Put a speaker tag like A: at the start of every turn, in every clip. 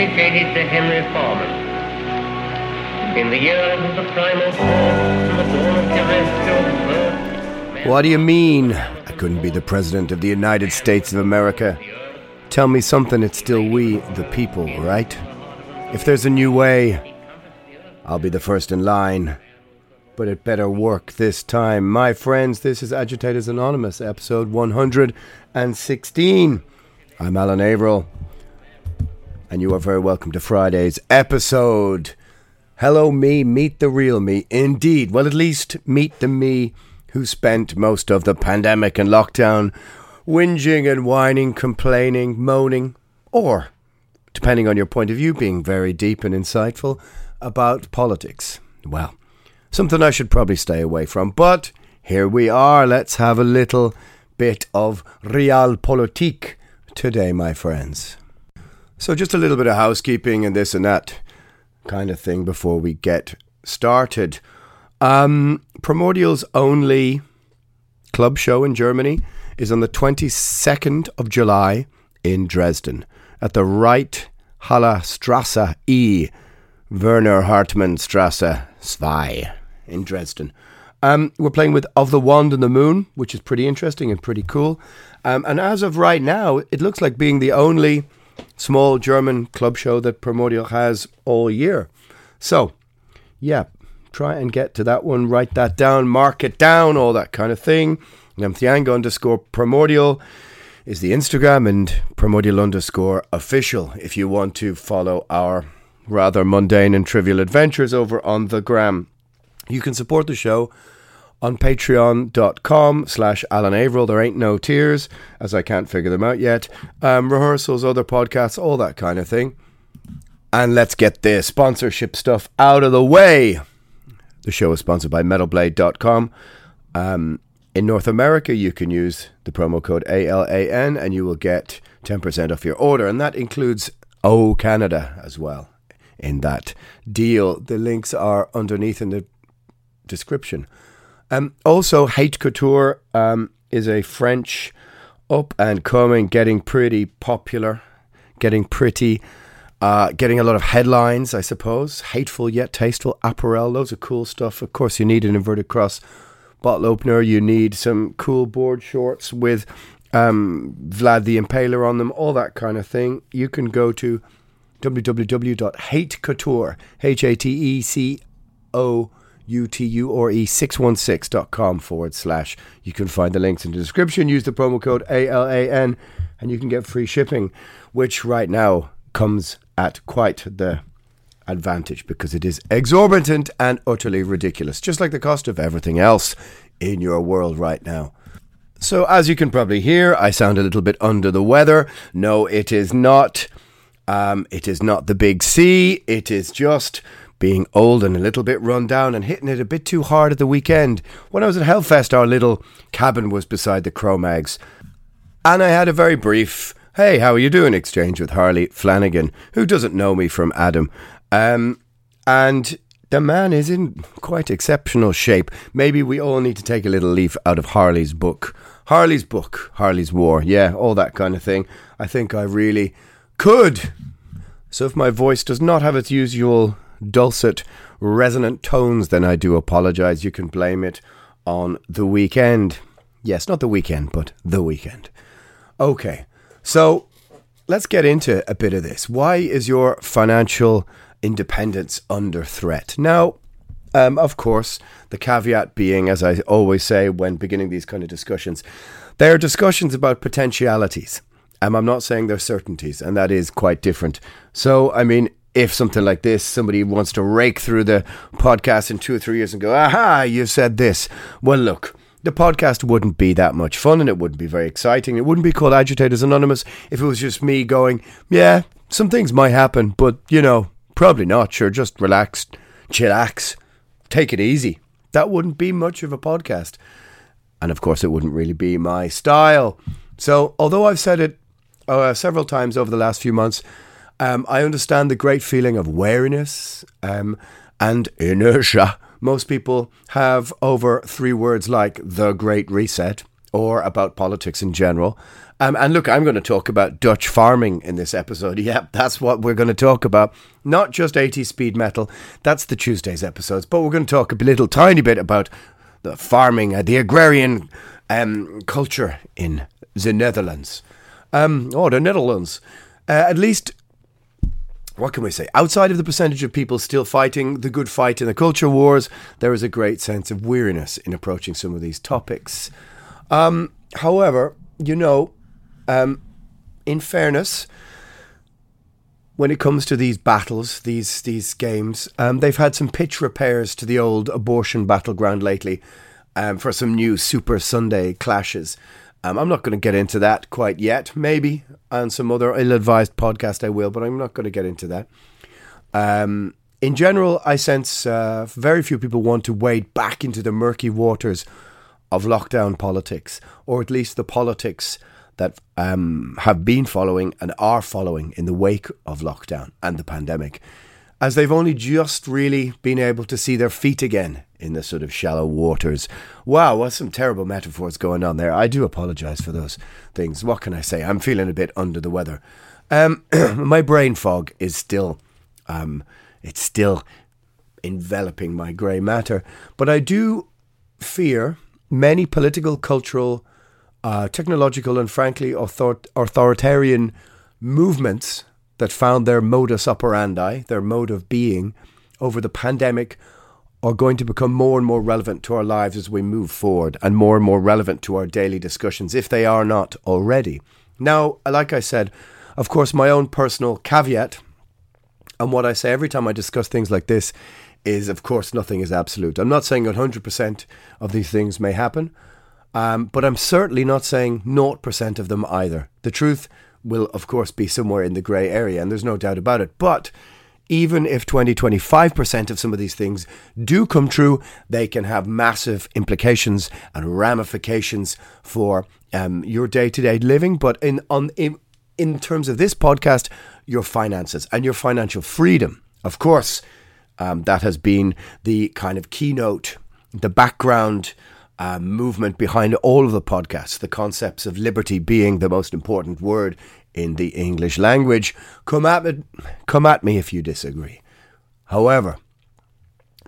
A: Dedicated to Henry Foreman. In the years of the primal force.
B: What do you mean? I couldn't be the President of the United States of America. Tell me something, it's still we, the people, right? If there's a new way, I'll be the first in line. But it better work this time. My friends, this is Agitators Anonymous, episode 116. I'm Alan Averill, and you are very welcome to Friday's episode. Hello, me, meet the real me. Indeed. Well, at least meet the me who spent most of the pandemic and lockdown whinging and whining, complaining, moaning, or, depending on your point of view, being very deep and insightful about politics. Well, something I should probably stay away from, but here we are. Let's have a little bit of realpolitik today, my friends. So, just a little bit of housekeeping and this and that kind of thing before we get started. Um, Primordial's only club show in Germany is on the 22nd of July in Dresden at the Right Halle Strasse E, Werner Hartmann Strasse 2 in Dresden. Um, we're playing with Of the Wand and the Moon, which is pretty interesting and pretty cool. Um, and as of right now, it looks like being the only small German club show that Primordial has all year. So, yeah, try and get to that one, write that down, mark it down, all that kind of thing. Nemtheanga underscore primordial is the Instagram and primordial underscore official if you want to follow our rather mundane and trivial adventures over on the gram. You can support the show on patreon.com slash Alan Averill. There ain't no tiers, as I can't figure them out yet. Um, rehearsals, other podcasts, all that kind of thing. And let's get the sponsorship stuff out of the way. The show is sponsored by MetalBlade.com. Um, in North America, you can use the promo code ALAN and you will get 10% off your order. And that includes O Canada as well in that deal. The links are underneath in the description. Um, also, Hate Couture um, is a French up and coming, getting pretty popular, getting pretty, uh, getting a lot of headlines, I suppose. Hateful yet tasteful apparel, loads of cool stuff. Of course, you need an inverted cross bottle opener. You need some cool board shorts with um, Vlad the Impaler on them, all that kind of thing. You can go to www.hatecouture, H A T C O U T U R E 616.com forward slash. You can find the links in the description. Use the promo code ALAN and you can get free shipping, which right now comes at quite the advantage because it is exorbitant and utterly ridiculous, just like the cost of everything else in your world right now. So, as you can probably hear, I sound a little bit under the weather. No, it is not. Um, it is not the big C. It is just being old and a little bit run down and hitting it a bit too hard at the weekend. When I was at Hellfest, our little cabin was beside the Cro-Mags. And I had a very brief, hey, how are you doing exchange with Harley Flanagan, who doesn't know me from Adam. Um, and the man is in quite exceptional shape. Maybe we all need to take a little leaf out of Harley's book. Harley's book, Harley's War, yeah, all that kind of thing. I think I really could. So if my voice does not have its usual dulcet, resonant tones, then I do apologize. You can blame it on the weekend. Yes, not the weekend, but the weekend. Okay, so let's get into a bit of this. Why is your financial independence under threat? Now, um, of course, the caveat being, as I always say when beginning these kind of discussions, they are discussions about potentialities. Um, I'm not saying they're certainties, and that is quite different. So, I mean, if something like this, somebody wants to rake through the podcast in two or three years and go, aha, you said this. Well, look, the podcast wouldn't be that much fun and it wouldn't be very exciting. It wouldn't be called Agitators Anonymous if it was just me going, yeah, some things might happen, but, you know, probably not. Sure, just relax, chillax, take it easy. That wouldn't be much of a podcast. And of course, it wouldn't really be my style. So, although I've said it uh, several times over the last few months, um, I understand the great feeling of wariness um, and inertia most people have over three words like the Great Reset or about politics in general. Um, and look, I'm going to talk about Dutch farming in this episode. Yep, that's what we're going to talk about. Not just 80 speed metal. That's the Tuesday's episodes. But we're going to talk a little tiny bit about the farming, uh, the agrarian um, culture in the Netherlands. Um, oh, the Netherlands. Uh, at least what can we say? Outside of the percentage of people still fighting the good fight in the culture wars, there is a great sense of weariness in approaching some of these topics. Um, however, you know, um, in fairness, when it comes to these battles, these these games, um, they've had some pitch repairs to the old abortion battleground lately um, for some new Super Sunday clashes. Um, I'm not going to get into that quite yet. Maybe on some other ill-advised podcast I will, but I'm not going to get into that. Um, in general, I sense uh, very few people want to wade back into the murky waters of lockdown politics, or at least the politics that um, have been following and are following in the wake of lockdown and the pandemic as they've only just really been able to see their feet again in the sort of shallow waters. Wow, what some terrible metaphors going on there. I do apologize for those things. What can I say? I'm feeling a bit under the weather. Um, my brain fog is still, um, it's still enveloping my grey matter. But I do fear many political, cultural, uh, technological, and frankly author- authoritarian movements that found their modus operandi, their mode of being, over the pandemic are going to become more and more relevant to our lives as we move forward and more and more relevant to our daily discussions, if they are not already. Now, like I said, of course, my own personal caveat, and what I say every time I discuss things like this, is of course nothing is absolute. I'm not saying 100% of these things may happen, um, but I'm certainly not saying 0% of them either. The truth will, of course, be somewhere in the grey area, and there's no doubt about it. But even if 20, 25% of some of these things do come true, they can have massive implications and ramifications for um, your day to day living. But in, on, in, in terms of this podcast, your finances and your financial freedom. Of course, um, that has been the kind of keynote, the background uh, movement behind all of the podcasts, the concepts of liberty being the most important word in the English language. Come at me, come at me if you disagree. However,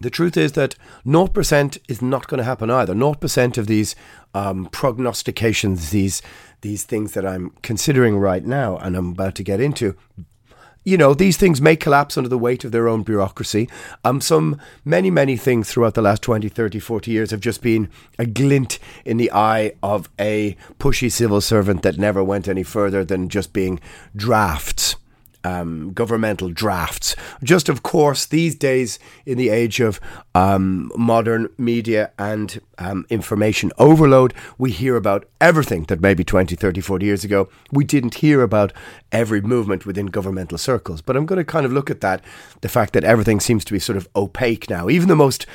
B: the truth is that 0% is not going to happen either. 0% of these um, prognostications, these these things that I'm considering right now and I'm about to get into, you know, these things may collapse under the weight of their own bureaucracy. Um, some, many, many things throughout the last 20, 30, 40 years have just been a glint in the eye of a pushy civil servant that never went any further than just being drafts um, governmental drafts. Just, of course, these days in the age of um, modern media and um, information overload, we hear about everything that maybe 20, 30, 40 years ago we didn't hear about every movement within governmental circles. But I'm going to kind of look at that the fact that everything seems to be sort of opaque now. Even the most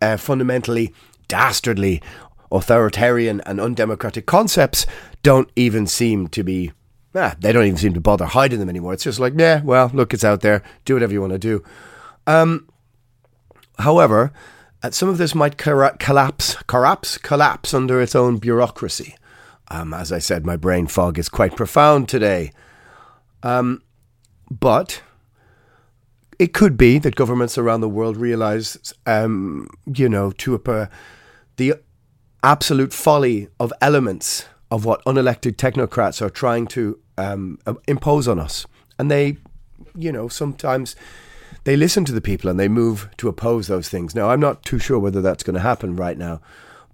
B: uh, fundamentally dastardly authoritarian and undemocratic concepts don't even seem to be nah, they don't even seem to bother hiding them anymore. It's just like, yeah, well, look, it's out there. Do whatever you want to do. Um, However, uh, some of this might collapse, collapse, collapse under its own bureaucracy. Um, as I said, my brain fog is quite profound today. Um, but it could be that governments around the world realize, um, you know, to a, the absolute folly of elements of what unelected technocrats are trying to um, impose on us. And they, you know, sometimes they listen to the people and they move to oppose those things. Now, I'm not too sure whether that's going to happen right now,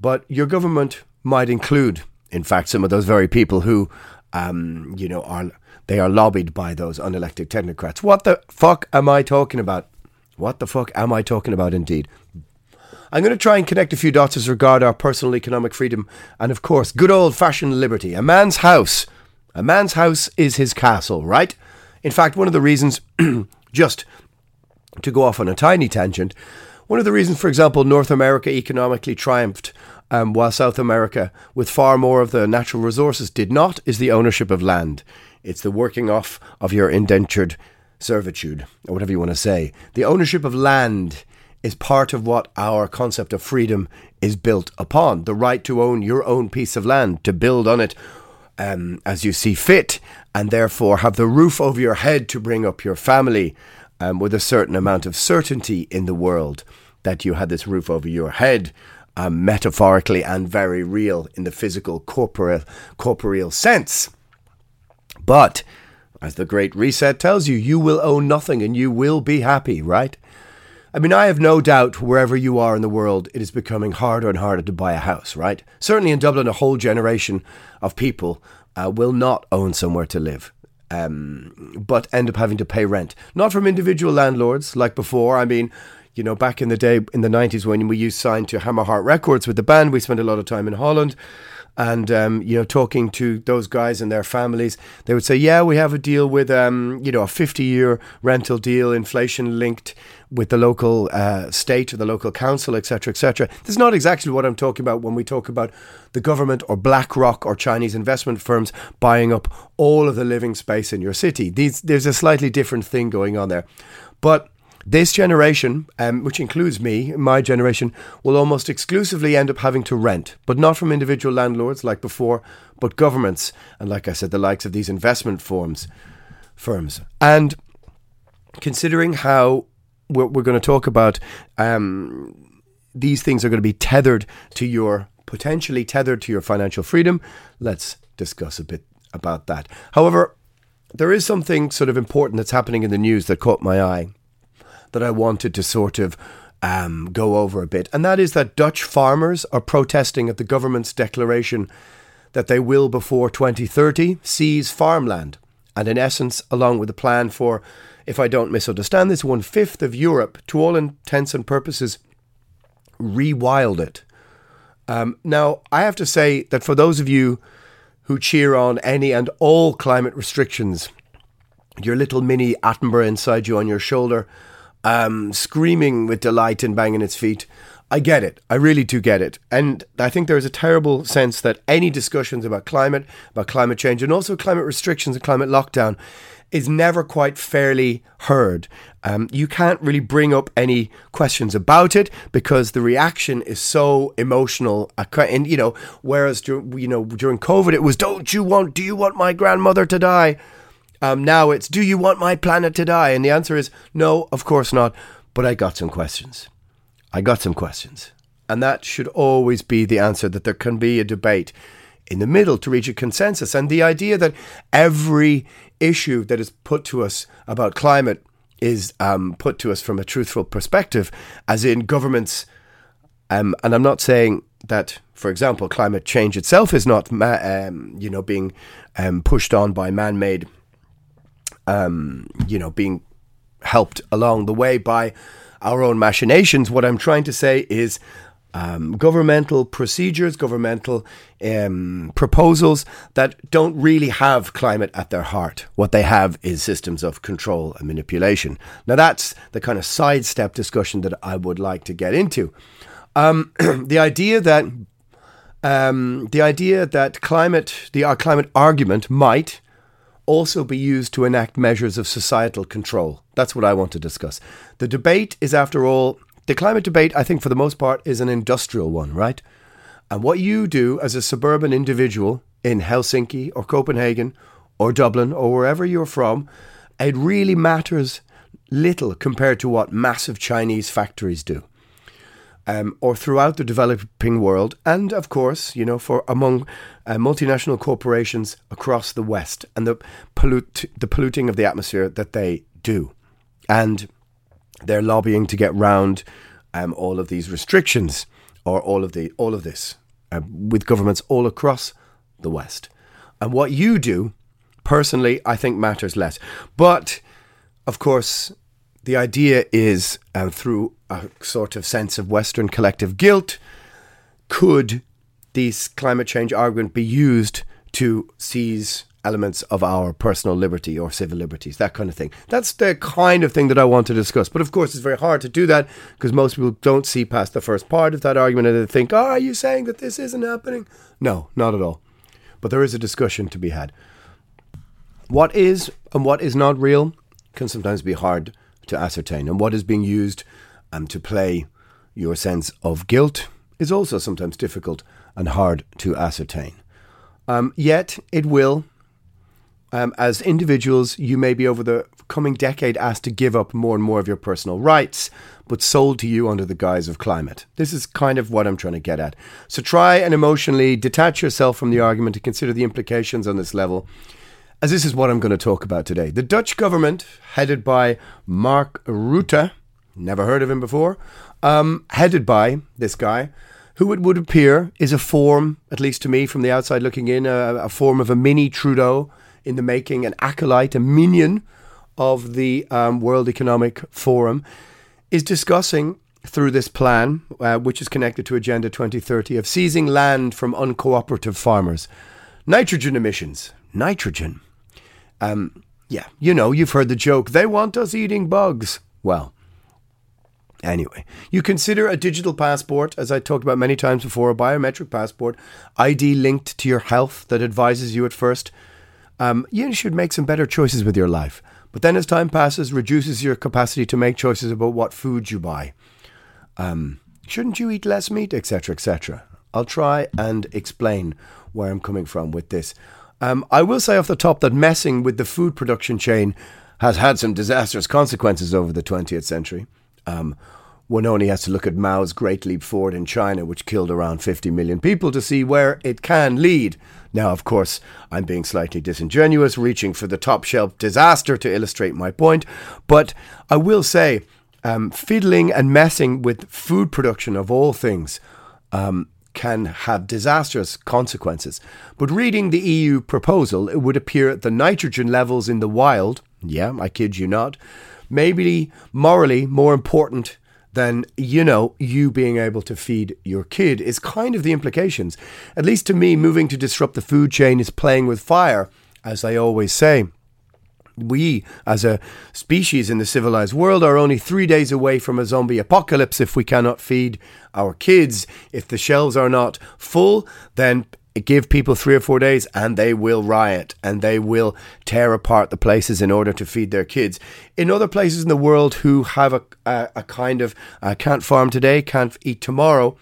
B: but your government might include, in fact, some of those very people who, um, you know, are they are lobbied by those unelected technocrats. What the fuck am I talking about? What the fuck am I talking about? Indeed. I'm going to try and connect a few dots as regard our personal economic freedom and, of course, good old fashioned liberty. A man's house. A man's house is his castle, right? In fact, one of the reasons, just to go off on a tiny tangent, one of the reasons, for example, North America economically triumphed um, while South America, with far more of the natural resources, did not, is the ownership of land. It's the working off of your indentured servitude, or whatever you want to say. The ownership of land is part of what our concept of freedom is built upon. The right to own your own piece of land, to build on it um, as you see fit, and therefore have the roof over your head to bring up your family um, with a certain amount of certainty in the world that you had this roof over your head. Um, metaphorically and very real in the physical corporeal corporeal sense. But as the Great Reset tells you, you will own nothing and you will be happy, right? I mean, I have no doubt wherever you are in the world, it is becoming harder and harder to buy a house, right? Certainly in Dublin, a whole generation of people uh, will not own somewhere to live. Um, but end up having to pay rent. Not from individual landlords like before. I mean, you know, back in the day in the 90s when we used signed to Hammerheart Records with the band, we spent a lot of time in Holland and um, you know talking to those guys and their families they would say yeah we have a deal with um, you know a 50 year rental deal inflation linked with the local uh, state or the local council etc etc this is not exactly what i'm talking about when we talk about the government or blackrock or chinese investment firms buying up all of the living space in your city. These, there's a slightly different thing going on there. But this generation, um, which includes me, my generation, will almost exclusively end up having to rent, but not from individual landlords like before, but governments, and like I said, the likes of these investment firms. Firms and considering how we're, we're going to talk about um, these things are going to be tethered to your potentially tethered to your financial freedom. Let's discuss a bit about that. However, there is something sort of important that's happening in the news that caught my eye that I wanted to sort of um, go over a bit, and that is that Dutch farmers are protesting at the government's declaration that they will, before 2030, seize farmland, and in essence, along with a plan for, if I don't misunderstand this, one fifth of Europe, to all intents and purposes, rewild it. Um, now, I have to say that for those of you who cheer on any and all climate restrictions, your little mini Attenborough inside you on your shoulder um, screaming with delight and banging its feet. I get it. I really do get it. And I think there's a terrible sense that any discussions about climate, about climate change, and also climate restrictions and climate lockdown is never quite fairly heard. Um, you can't really bring up any questions about it because the reaction is so emotional. And you know, whereas you know during COVID it was, "Don't you want? Do you want my grandmother to die?" Um, now it's, do you want my planet to die? And the answer is, no, of course not. But I got some questions. I got some questions. And that should always be the answer that there can be a debate in the middle to reach a consensus. And the idea that every issue that is put to us about climate is um, put to us from a truthful perspective, as in governments. Um, and I'm not saying that, for example, climate change itself is not, ma- um, you know, being um, pushed on by man-made um, you know, being helped along the way by our own machinations. What I'm trying to say is um, governmental procedures, governmental um, proposals that don't really have climate at their heart. What they have is systems of control and manipulation. Now, that's the kind of sidestep discussion that I would like to get into. Um, the idea that um, the idea that climate, the uh, climate argument might also be used to enact measures of societal control. That's what I want to discuss. The debate is, after all, the climate debate, I think, for the most part, is an industrial one, right? And what you do as a suburban individual in Helsinki or Copenhagen or Dublin or wherever you're from, it really matters little compared to what massive Chinese factories do. Um, or throughout the developing world, and of course, you know, for among uh, multinational corporations across the West and the pollute the polluting of the atmosphere that they do, and they're lobbying to get round um, all of these restrictions or all of the all of this uh, with governments all across the West. And what you do, personally, I think matters less. But of course, the idea is um, through a sort of sense of Western collective guilt, could this climate change argument be used to seize elements of our personal liberty or civil liberties, that kind of thing. That's the kind of thing that I want to discuss. But of course, it's very hard to do that because most people don't see past the first part of that argument and they think, ah, oh, are you saying that this isn't happening? No, not at all. But there is a discussion to be had. What is and what is not real can sometimes be hard to ascertain. And what is being used um, to play your sense of guilt is also sometimes difficult and hard to ascertain. Um, yet it will um, as individuals, you may be over the coming decade asked to give up more and more of your personal rights, but sold to you under the guise of climate. This is kind of what I'm trying to get at. So try and emotionally detach yourself from the argument and consider the implications on this level, as this is what I'm going to talk about today. The Dutch government, headed by Mark Rutte, never heard of him before, um, headed by this guy, who it would appear is a form, at least to me from the outside looking in, a, a form of a mini Trudeau in the making, an acolyte, a minion of the um, World Economic Forum, is discussing through this plan, uh, which is connected to Agenda 2030, of seizing land from uncooperative farmers. Nitrogen emissions. Nitrogen. Um, yeah, you know, you've heard the joke. They want us eating bugs. Well, Anyway, you consider a digital passport, as I talked about many times before, a biometric passport, ID linked to your health that advises you at first um, you should make some better choices with your life. But then as time passes, reduces your capacity to make choices about what food you buy. Um, shouldn't you eat less meat, etc., etc.? I'll try and explain where I'm coming from with this. Um, I will say off the top that messing with the food production chain has had some disastrous consequences over the 20th century. Um, one only has to look at Mao's Great Leap Forward in China, which killed around 50 million people, to see where it can lead. Now, of course, I'm being slightly disingenuous, reaching for the top shelf disaster to illustrate my point, but I will say, um, fiddling and messing with food production of all things um, can have disastrous consequences. But reading the EU proposal, it would appear that the nitrogen levels in the wild, yeah, I kid you not, may be morally more important than you know you being able to feed your kid is kind of the implications. At least to me, moving to disrupt the food chain is playing with fire, as I always say. We, as a species in the civilized world, are only three days away from a zombie apocalypse if we cannot feed our kids. If the shelves are not full, then give people three or four days and they will riot and they will tear apart the places in order to feed their kids. In other places in the world who have a, a, a kind of uh, can't farm today, can't eat tomorrow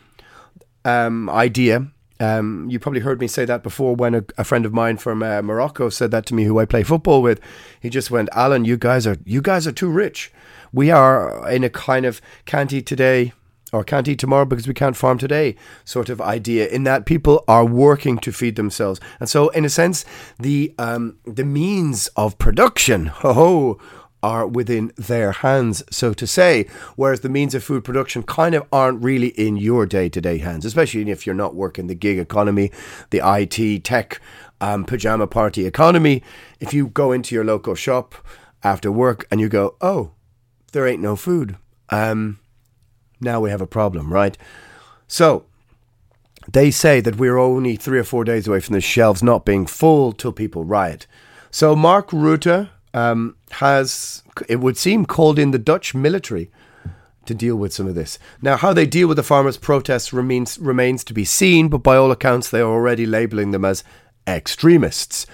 B: um, idea. Um, you probably heard me say that before when a, a friend of mine from uh, Morocco said that to me, who I play football with. He just went, "Alan, you guys are you guys are too rich. We are in a kind of can't eat today, or can't eat tomorrow because we can't farm today sort of idea in that people are working to feed themselves. And so in a sense the um, the means of production ho ho are within their hands so to say whereas the means of food production kind of aren't really in your day-to-day hands especially if you're not working the gig economy the IT tech um, pajama party economy. If you go into your local shop after work and you go oh there ain't no food um, now we have a problem, right? So they say that we're only three or four days away from the shelves not being full till people riot. So Mark Rutte um, has, it would seem, called in the Dutch military to deal with some of this. Now, how they deal with the farmers' protests remains remains to be seen, but by all accounts, they are already labelling them as extremists,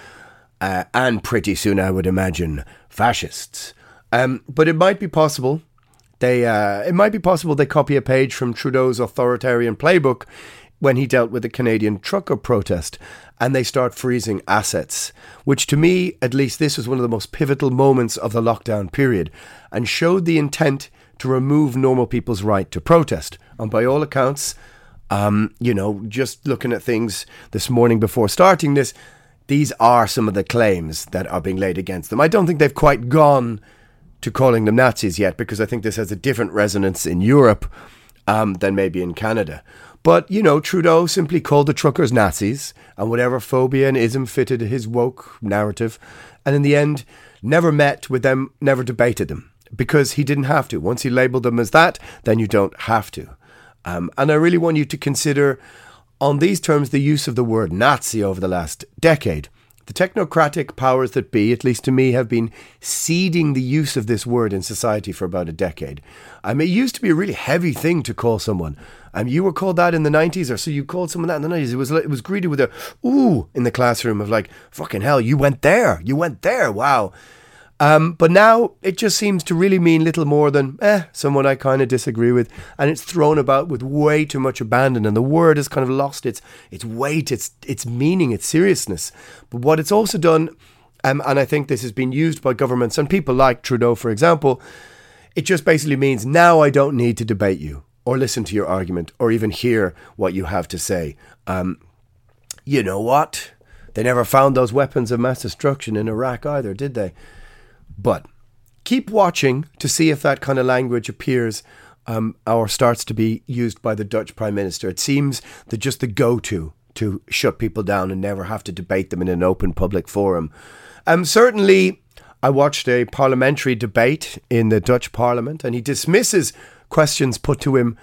B: uh, and pretty soon, I would imagine, fascists. Um, but it might be possible They, uh, it might be possible they copy a page from Trudeau's authoritarian playbook when he dealt with the Canadian trucker protest, and they start freezing assets, which to me, at least, this was one of the most pivotal moments of the lockdown period, and showed the intent to remove normal people's right to protest. And by all accounts, um, you know, just looking at things this morning before starting this, these are some of the claims that are being laid against them. I don't think they've quite gone to calling them Nazis yet, because I think this has a different resonance in Europe um, than maybe in Canada. But, you know, Trudeau simply called the truckers Nazis and whatever phobia and ism fitted his woke narrative. And in the end, never met with them, never debated them because he didn't have to. Once he labeled them as that, then you don't have to. Um, and I really want you to consider, on these terms, the use of the word Nazi over the last decade. The technocratic powers that be, at least to me, have been seeding the use of this word in society for about a decade. I mean, it used to be a really heavy thing to call someone. Um, you were called that in the 90s, or so you called someone that in the 90s. It was, it was greeted with a ooh in the classroom of like, fucking hell, you went there. You went there. Wow. Um, but now it just seems to really mean little more than, eh, someone I kind of disagree with. And it's thrown about with way too much abandon. And the word has kind of lost its, its weight, its, its meaning, its seriousness. But what it's also done, um, and I think this has been used by governments and people like Trudeau, for example, it just basically means now I don't need to debate you or listen to your argument or even hear what you have to say. Um, you know what? They never found those weapons of mass destruction in Iraq either, did they? But keep watching to see if that kind of language appears um, or starts to be used by the Dutch Prime Minister. It seems that just the go to to shut people down and never have to debate them in an open public forum. Um, certainly, I watched a parliamentary debate in the Dutch Parliament, and he dismisses questions put to him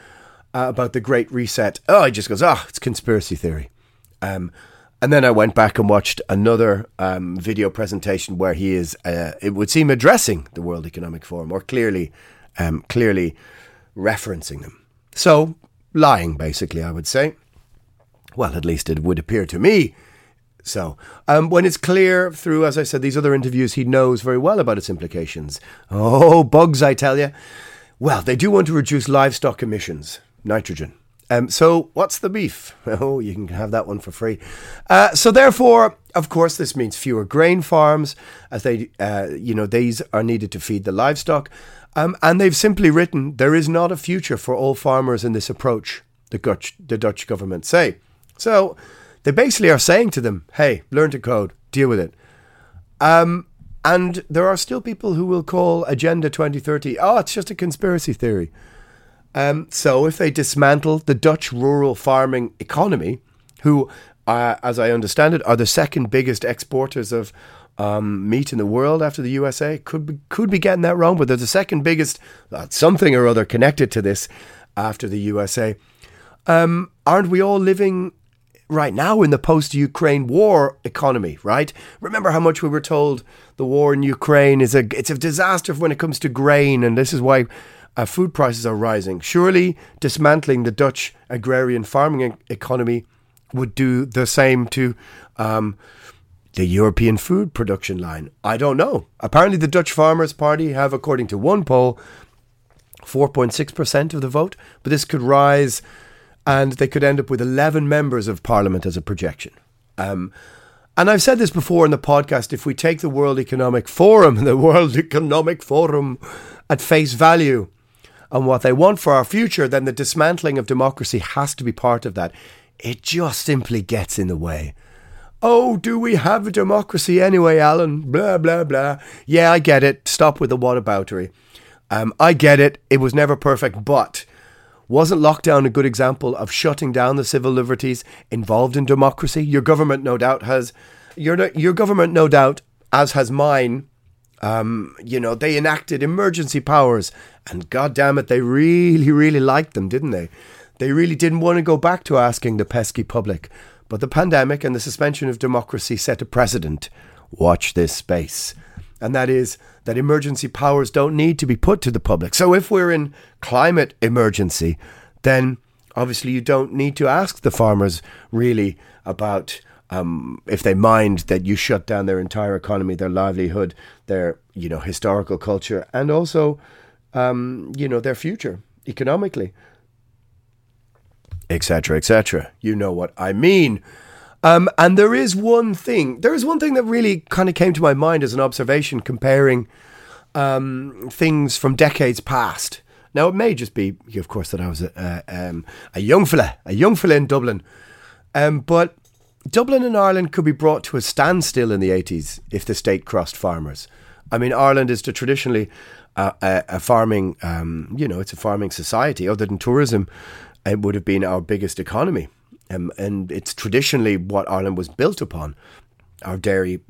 B: uh, about the Great Reset. Oh, he just goes, "Ah, oh, it's conspiracy theory." Um, and then I went back and watched another um, video presentation where he is, uh, it would seem, addressing the World Economic Forum or clearly, um, clearly referencing them. So, lying, basically, I would say. Well, at least it would appear to me. So, um, when it's clear through, as I said, these other interviews, he knows very well about its implications. Oh, bugs, I tell you. Well, they do want to reduce livestock emissions, nitrogen. Um, so, what's the beef? Oh, you can have that one for free. Uh, so, therefore, of course, this means fewer grain farms, as they, uh, you know, these are needed to feed the livestock. Um, and they've simply written there is not a future for all farmers in this approach. The Dutch, the Dutch government say. So, they basically are saying to them, "Hey, learn to code, deal with it." Um, and there are still people who will call Agenda 2030, oh, it's just a conspiracy theory. Um, so if they dismantle the Dutch rural farming economy, who, uh, as I understand it, are the second biggest exporters of um, meat in the world after the USA, could be, could be getting that wrong, but they're the second biggest, uh, something or other connected to this after the USA. Um, aren't we all living right now in the post Ukraine war economy, right? Remember how much we were told the war in Ukraine is a it's a disaster when it comes to grain and this is why uh, food prices are rising. Surely dismantling the Dutch agrarian farming economy would do the same to um, the European food production line. I don't know. Apparently, the Dutch Farmers Party have, according to one poll, 4.6% of the vote, but this could rise and they could end up with 11 members of parliament as a projection. Um, and I've said this before in the podcast if we take the World Economic Forum, the World Economic Forum at face value, and what they want for our future, then the dismantling of democracy has to be part of that. It just simply gets in the way. Oh, do we have a democracy anyway, Alan? Blah, blah, blah. Yeah, I get it. Stop with the whataboutery. Um, I get it. It was never perfect, but wasn't lockdown a good example of shutting down the civil liberties involved in democracy? Your government, no doubt, has. Your, your government, no doubt, as has mine, um, you know, they enacted emergency powers, and God damn it, they really, really liked them, didn't they? They really didn't want to go back to asking the pesky public. But the pandemic and the suspension of democracy set a precedent. Watch this space. And that is that emergency powers don't need to be put to the public. So if we're in climate emergency, then obviously you don't need to ask the farmers really about um, if they mind that you shut down their entire economy, their livelihood, their you know historical culture, and also um, you know, their future economically, etc., etc. You know what I mean. Um, and there is one thing. There is one thing that really kind of came to my mind as an observation, comparing um, things from decades past. Now it may just be, of course, that I was a, um, a young fella, a young fella in Dublin, um, but Dublin and Ireland could be brought to a standstill in the 80s if the state crossed farmers. I mean, Ireland is traditionally a, a, a farming, um, you know, it's a farming society. Other than tourism, it would have been our biggest economy. Um, and it's traditionally what Ireland was built upon, our dairy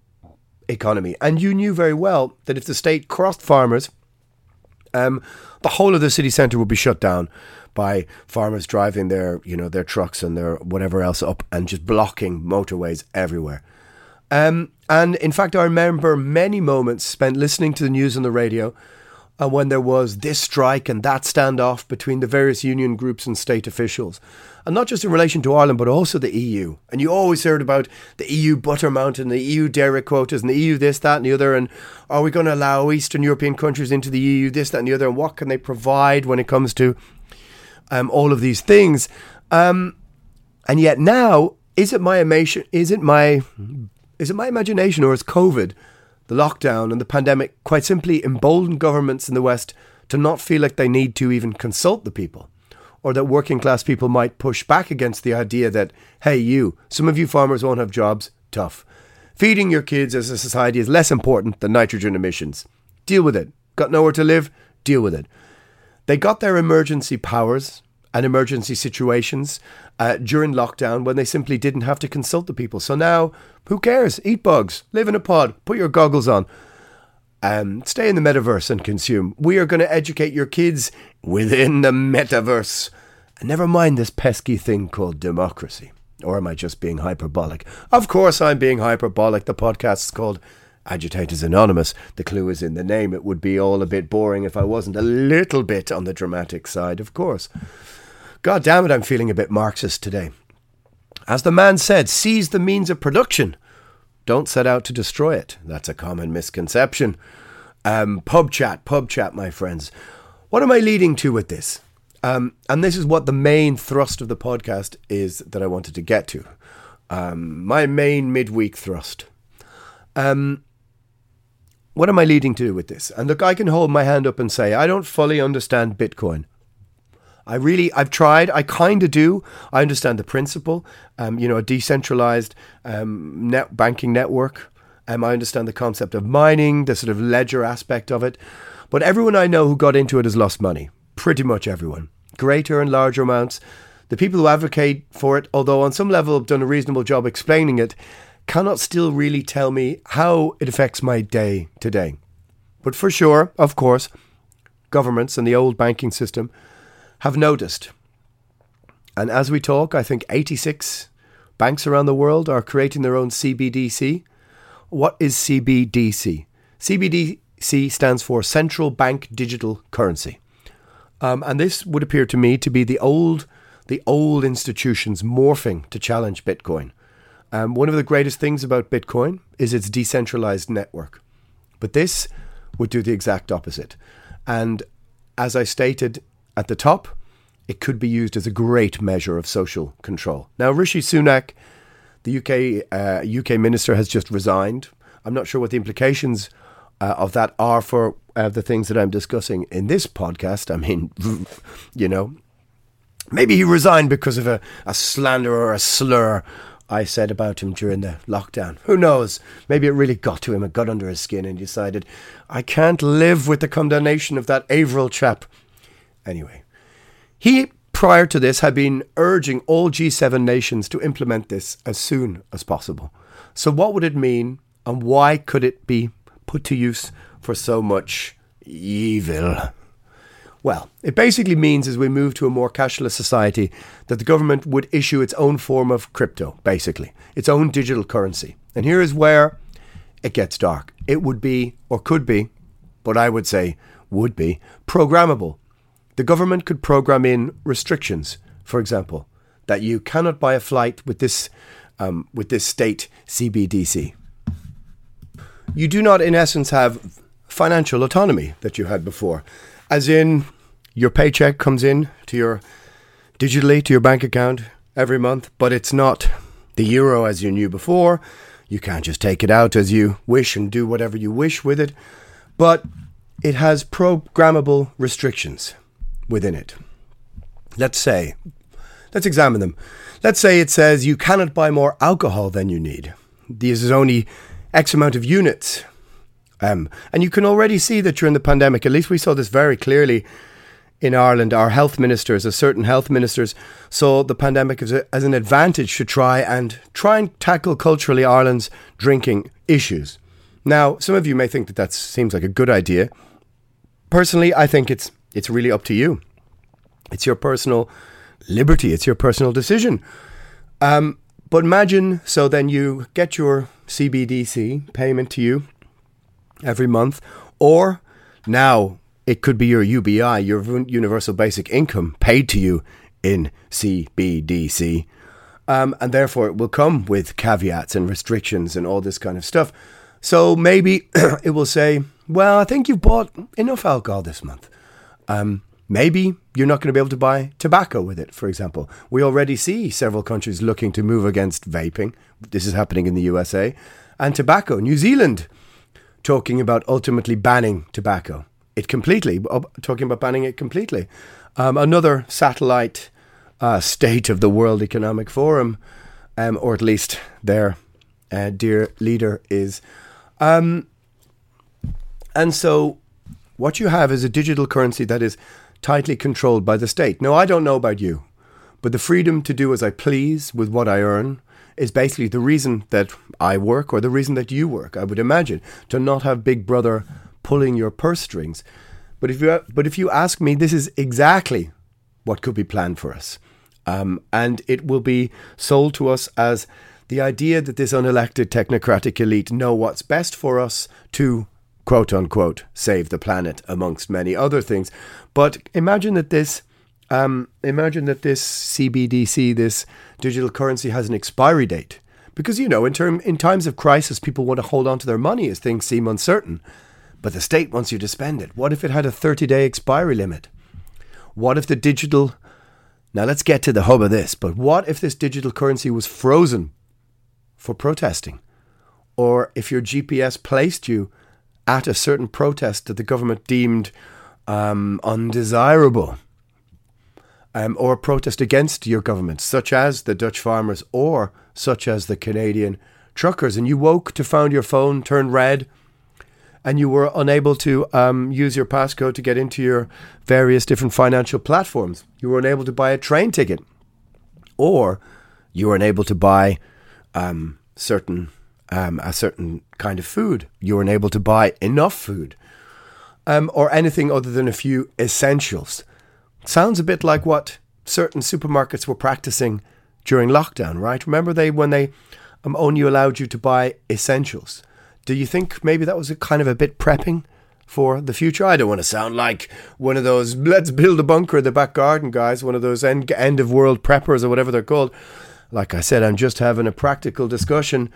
B: economy. And you knew very well that if the state crossed farmers, um, the whole of the city centre would be shut down by farmers driving their, you know, their trucks and their whatever else up and just blocking motorways everywhere. Um, and in fact, I remember many moments spent listening to the news on the radio and when there was this strike and that standoff between the various union groups and state officials. And not just in relation to Ireland, but also the EU. And you always heard about the EU butter mountain, the EU dairy quotas, and the EU this, that, and the other. And are we going to allow Eastern European countries into the EU, this, that, and the other? And what can they provide when it comes to um, all of these things? Um, and yet now, is it my? Is it my is it my imagination, or is COVID? the lockdown and the pandemic quite simply emboldened governments in the West to not feel like they need to even consult the people, or that working class people might push back against the idea that, hey, you, some of you farmers won't have jobs, tough. Feeding your kids as a society is less important than nitrogen emissions. Deal with it. Got nowhere to live? Deal with it. They got their emergency powers and emergency situations uh, during lockdown when they simply didn't have to consult the people. So now, who cares? Eat bugs, live in a pod, put your goggles on, um, stay in the metaverse and consume. We are going to educate your kids within the metaverse. And never mind this pesky thing called democracy. Or am I just being hyperbolic? Of course, I'm being hyperbolic. The podcast is called Agitators Anonymous. The clue is in the name. It would be all a bit boring if I wasn't a little bit on the dramatic side, of course. God damn it, I'm feeling a bit Marxist today. As the man said, seize the means of production. Don't set out to destroy it. That's a common misconception. Um, pub chat, pub chat, my friends. What am I leading to with this? Um, and this is what the main thrust of the podcast is that I wanted to get to. Um, my main midweek thrust. Um, what am I leading to with this? And look, I can hold my hand up and say, I don't fully understand Bitcoin. I really, I've tried. I kind of do. I understand the principle. Um, you know, a decentralized um, net banking network. Um, I understand the concept of mining, the sort of ledger aspect of it. But everyone I know who got into it has lost money. Pretty much everyone. Greater and larger amounts. The people who advocate for it, although on some level have done a reasonable job explaining it, cannot still really tell me how it affects my day to day. But for sure, of course, governments and the old banking system have noticed. And as we talk, I think 86 banks around the world are creating their own CBDC. What is CBDC? CBDC stands for Central Bank Digital Currency. Um, and this would appear to me to be the old, the old institutions morphing to challenge Bitcoin. Um, one of the greatest things about Bitcoin is its decentralized network. But this would do the exact opposite. And as I stated at the top, it could be used as a great measure of social control. Now, Rishi Sunak, the UK uh, UK minister, has just resigned. I'm not sure what the implications uh, of that are for uh, the things that I'm discussing in this podcast. I mean, you know, maybe he resigned because of a, a slander or a slur I said about him during the lockdown. Who knows? Maybe it really got to him and got under his skin and decided, I can't live with the condemnation of that Averill chap. Anyway, he, prior to this, had been urging all G7 nations to implement this as soon as possible. So, what would it mean, and why could it be put to use for so much evil? Well, it basically means as we move to a more cashless society that the government would issue its own form of crypto, basically, its own digital currency. And here is where it gets dark. It would be, or could be, but I would say would be, programmable the government could program in restrictions, for example, that you cannot buy a flight with this, um, with this state CBDC. You do not, in essence, have financial autonomy that you had before. As in your paycheck comes in to your digitally to your bank account every month, but it's not the euro as you knew before. You can't just take it out as you wish and do whatever you wish with it, but it has programmable restrictions within it. Let's say, let's examine them. Let's say it says you cannot buy more alcohol than you need. This is only X amount of units. Um, and you can already see that during the pandemic, at least we saw this very clearly in Ireland, our health ministers, a certain health ministers, saw the pandemic as, a, as an advantage to try and try and tackle culturally Ireland's drinking issues. Now, some of you may think that that seems like a good idea. Personally, I think it's it's really up to you. It's your personal liberty. It's your personal decision. Um, but imagine so then you get your CBDC payment to you every month, or now it could be your UBI, your Universal Basic Income, paid to you in CBDC. Um, and therefore, it will come with caveats and restrictions and all this kind of stuff. So maybe it will say, well, I think you've bought enough alcohol this month. Um, maybe you're not going to be able to buy tobacco with it, for example. We already see several countries looking to move against vaping. This is happening in the USA. And tobacco. New Zealand talking about ultimately banning tobacco it completely, uh, talking about banning it completely. Um, another satellite uh, state of the World Economic Forum, um, or at least their uh, dear leader is. Um, and so, what you have is a digital currency that is tightly controlled by the state. Now, I don't know about you, but the freedom to do as I please with what I earn is basically the reason that I work or the reason that you work, I would imagine, to not have Big Brother pulling your purse strings. But if you but if you ask me, this is exactly what could be planned for us, um, and it will be sold to us as the idea that this unelected technocratic elite know what's best for us to quote unquote save the planet amongst many other things. But imagine that this. Um, imagine that this CBDC, this digital currency, has an expiry date because you know in term in times of crisis people want to hold on to their money as things seem uncertain but the state wants you to spend it. What if it had a 30 day expiry limit? What if the digital. Now let's get to the hub of this, but what if this digital currency was frozen for protesting? Or if your GPS placed you at a certain protest that the government deemed um, undesirable? Um, or protest against your government, such as the Dutch farmers or such as the Canadian truckers, and you woke to find your phone turned red and you were unable to um, use your passcode to get into your various different financial platforms. You were unable to buy a train ticket, or you were unable to buy um, certain um, a certain kind of food. You were unable to buy enough food, um, or anything other than a few essentials. Sounds a bit like what certain supermarkets were practicing during lockdown, right? Remember they when they um, only allowed you to buy essentials. Do you think maybe that was a kind of a bit prepping for the future? I don't want to sound like one of those let's build a bunker in the back garden guys, one of those end, end of world preppers or whatever they're called. Like I said, I'm just having a practical discussion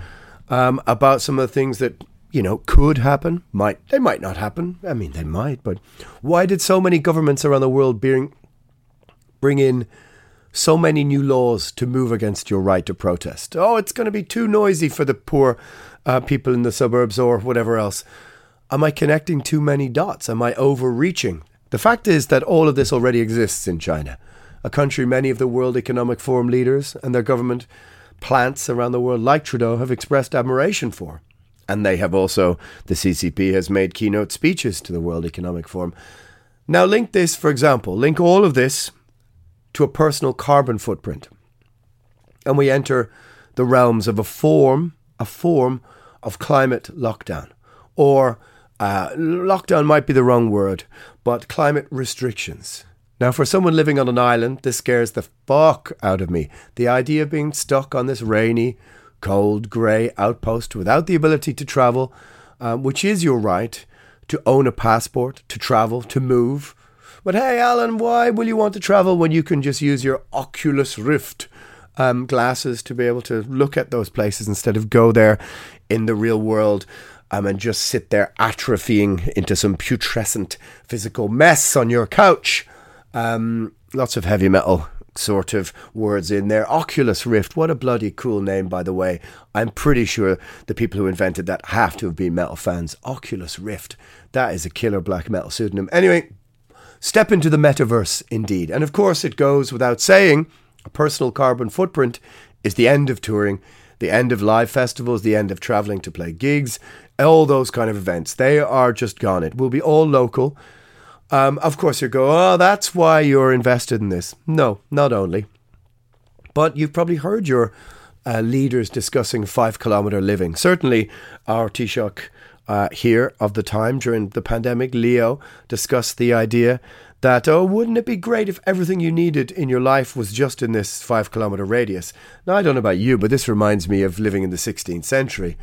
B: um, about some of the things that you know could happen. Might they might not happen. I mean, they might. But why did so many governments around the world bring bring in? so many new laws to move against your right to protest. Oh, it's going to be too noisy for the poor uh, people in the suburbs or whatever else. Am I connecting too many dots? Am I overreaching? The fact is that all of this already exists in China, a country many of the World Economic Forum leaders and their government plants around the world, like Trudeau, have expressed admiration for. And they have also, the CCP has made keynote speeches to the World Economic Forum. Now, link this, for example, link all of this to a personal carbon footprint. And we enter the realms of a form, a form of climate lockdown. Or uh, lockdown might be the wrong word, but climate restrictions. Now, for someone living on an island, this scares the fuck out of me. The idea of being stuck on this rainy, cold, grey outpost without the ability to travel, um, which is your right to own a passport, to travel, to move. But hey, Alan, why will you want to travel when you can just use your Oculus Rift um, glasses to be able to look at those places instead of go there in the real world. um, and just sit there atrophying into some putrescent physical mess on your couch. Um, lots of heavy metal sort of words in there. Oculus Rift, what a bloody cool name, by the way. I'm pretty sure the people who invented that have to have been metal fans. Oculus Rift, that is a killer black metal pseudonym. Anyway, step into the metaverse indeed. And of course, it goes without saying a personal carbon footprint is the end of touring, the end of live festivals, the end of traveling to play gigs, all those kind of events. They are just gone. It will be all local. Um, of course, you go, oh, that's why you're invested in this. No, not only. But you've probably heard your uh, leaders discussing five kilometre living. Certainly, our Taoiseach uh, here of the time during the pandemic, Leo, discussed the idea that, oh, wouldn't it be great if everything you needed in your life was just in this five kilometre radius? Now, I don't know about you, but this reminds me of living in the 16th century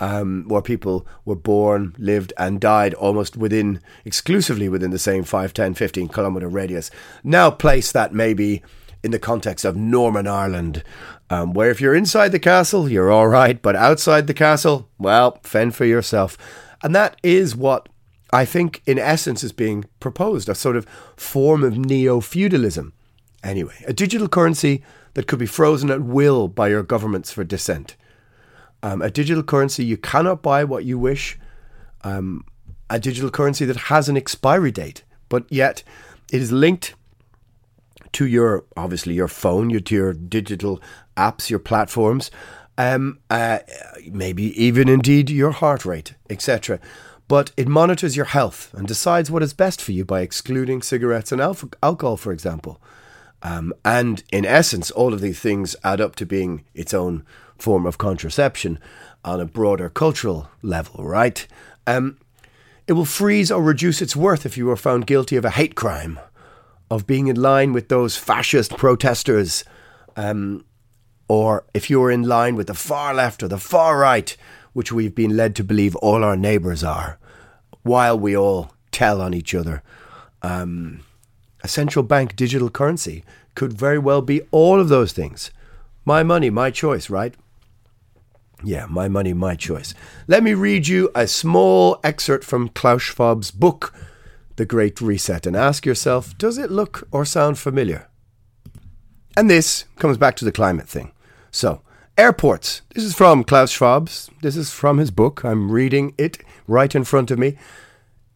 B: um, where people were born, lived, and died almost within, exclusively within the same 5, 10, 15 kilometre radius. Now place that maybe in the context of Norman Ireland, um, where if you're inside the castle, you're all right, but outside the castle, well, fend for yourself. And that is what I think, in essence, is being proposed a sort of form of neo feudalism. Anyway, a digital currency that could be frozen at will by your governments for dissent um, a digital currency you cannot buy what you wish, um, a digital currency that has an expiry date, but yet it is linked to your obviously your phone, your to your digital apps, your platforms, um, uh, maybe even indeed your heart rate, etc. But it monitors your health and decides what is best for you by excluding cigarettes and alpha- alcohol, for example. Um, and in essence, all of these things add up to being its own form of contraception on a broader cultural level, right? Um, it will freeze or reduce its worth if you are found guilty of a hate crime, of being in line with those fascist protesters, um, or if you are in line with the far left or the far right, which we've been led to believe all our neighbours are, while we all tell on each other. Um, a central bank digital currency could very well be all of those things. My money, my choice, right? Yeah, my money, my choice. Let me read you a small excerpt from Klaus Schwab's book, The Great Reset, and ask yourself does it look or sound familiar? And this comes back to the climate thing. So, airports. This is from Klaus Schwab's. This is from his book. I'm reading it right in front of me.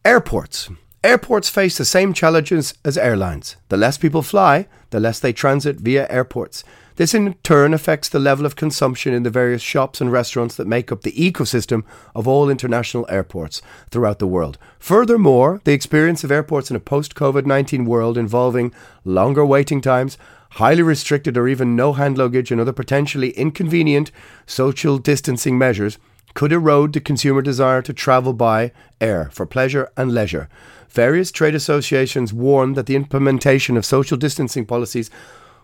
B: Airports. Airports face the same challenges as airlines. The less people fly, the less they transit via airports. This in turn affects the level of consumption in the various shops and restaurants that make up the ecosystem of all international airports throughout the world. Furthermore, the experience of airports in a post COVID 19 world involving longer waiting times, highly restricted or even no hand luggage, and other potentially inconvenient social distancing measures could erode the consumer desire to travel by air for pleasure and leisure. Various trade associations warn that the implementation of social distancing policies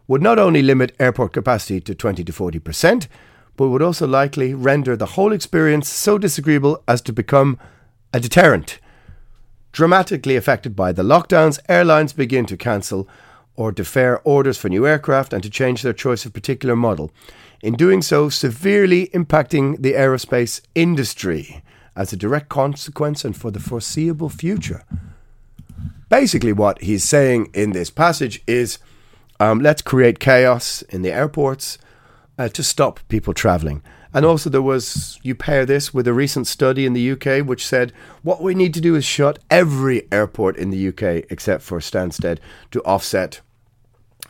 B: would not only limit airport capacity to 20 to 40%, but would also likely render the whole experience so disagreeable as to become a deterrent. Dramatically affected by the lockdowns, airlines begin to cancel or defer orders for new aircraft and to change their choice of particular model. In doing so, severely impacting the aerospace industry as a direct consequence and for the foreseeable future. Basically, what he's saying in this passage is um, let's create chaos in the airports uh, to stop people traveling. And also, there was, you pair this with a recent study in the UK which said what we need to do is shut every airport in the UK except for Stansted to offset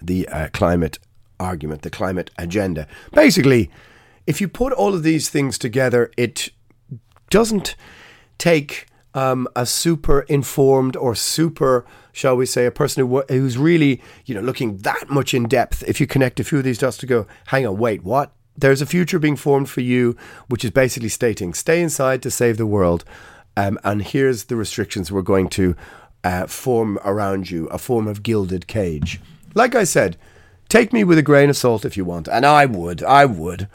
B: the uh, climate argument, the climate agenda. Basically, if you put all of these things together, it doesn't take um, a super informed or super, shall we say, a person who, who's really, you know, looking that much in depth. If you connect a few of these dots to go, hang on, wait, what? There's a future being formed for you, which is basically stating, stay inside to save the world. Um, and here's the restrictions we're going to uh, form around you, a form of gilded cage. Like I said, take me with a grain of salt if you want, and I would, I would.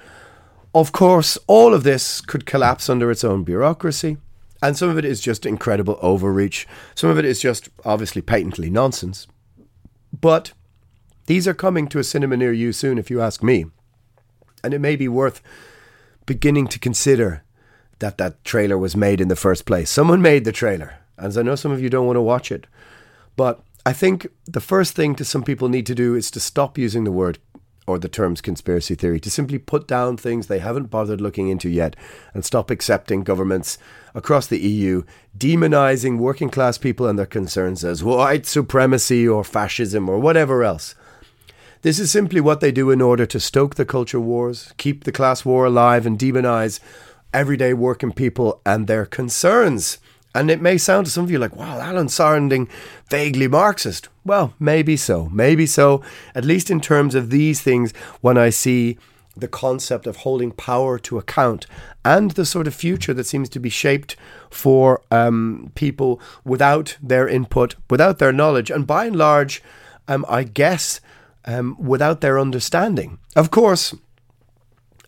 B: Of course, all of this could collapse under its own bureaucracy. And some of it is just incredible overreach. Some of it is just obviously patently nonsense. But these are coming to a cinema near you soon, if you ask me. And it may be worth beginning to consider that that trailer was made in the first place. Someone made the trailer, as I know some of you don't want to watch it, but I think the first thing to some people need to do is to stop using the word or the terms conspiracy theory, to simply put down things they haven't bothered looking into yet and stop accepting governments across the EU demonizing working class people and their concerns as white supremacy or fascism or whatever else. This is simply what they do in order to stoke the culture wars, keep the class war alive, and demonize everyday working people and their concerns. And it may sound to some of you like, wow, Alan's sounding vaguely Marxist. Well, maybe so. Maybe so, at least in terms of these things, when I see the concept of holding power to account and the sort of future that seems to be shaped for um, people without their input, without their knowledge, and by and large, um, I guess, um, without their understanding. Of course,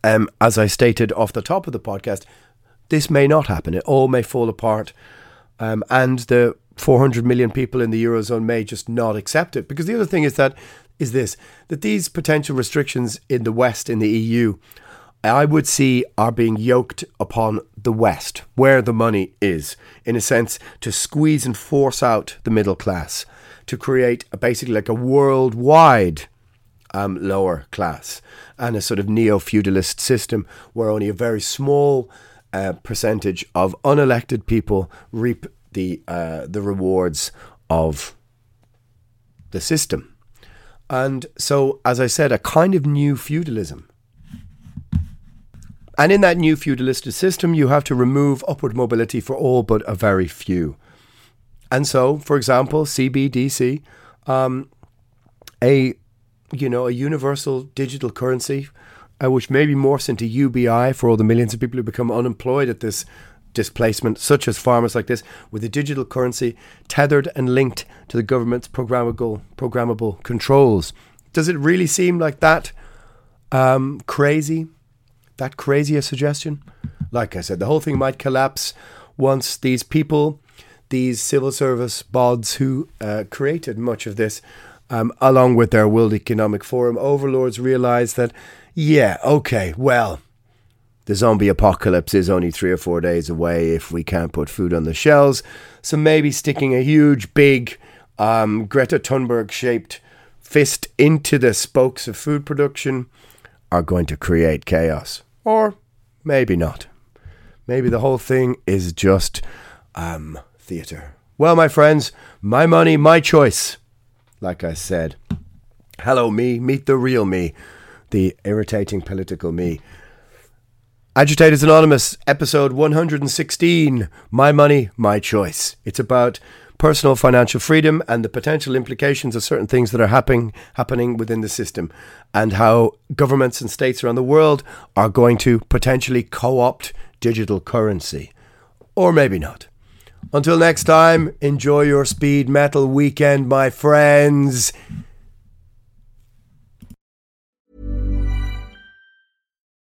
B: um, as I stated off the top of the podcast, this may not happen. It all may fall apart um, and the 400 million people in the eurozone may just not accept it. Because the other thing is that is this that these potential restrictions in the West in the EU, I would see are being yoked upon the West, where the money is, in a sense, to squeeze and force out the middle class, to create a, basically like a worldwide um, lower class and a sort of neo feudalist system where only a very small uh, percentage of unelected people reap the uh, the rewards of the system. And so, as I said, a kind of new feudalism. And in that new feudalistic system, you have to remove upward mobility for all but a very few. And so, for example, CBDC, um, a you know a universal digital currency uh, which maybe morphs into UBI for all the millions of people who become unemployed at this displacement, such as farmers like this, with a digital currency tethered and linked to the government's programmable programmable controls. Does it really seem like that um, crazy? That crazy a suggestion? Like I said, the whole thing might collapse once these people, these civil service bods who uh, created much of this, um, along with their World Economic Forum overlords, realize that yeah, okay, well, the zombie apocalypse is only three or four days away if we can't put food on the shelves. So maybe sticking a huge, big um, Greta Thunberg shaped fist into the spokes of food production are going to create chaos. Or maybe not. Maybe the whole thing is just um, theatre. Well, my friends, my money, my choice. Like I said, hello, me, meet the real me the irritating political me. Agitators Anonymous, episode 116 My Money, My Choice. It's about personal financial freedom and the potential implications of certain things that are happening happening within the system and how governments and states around the world are going to potentially co-opt digital currency or maybe not. Until next time, enjoy your speed metal weekend my friends.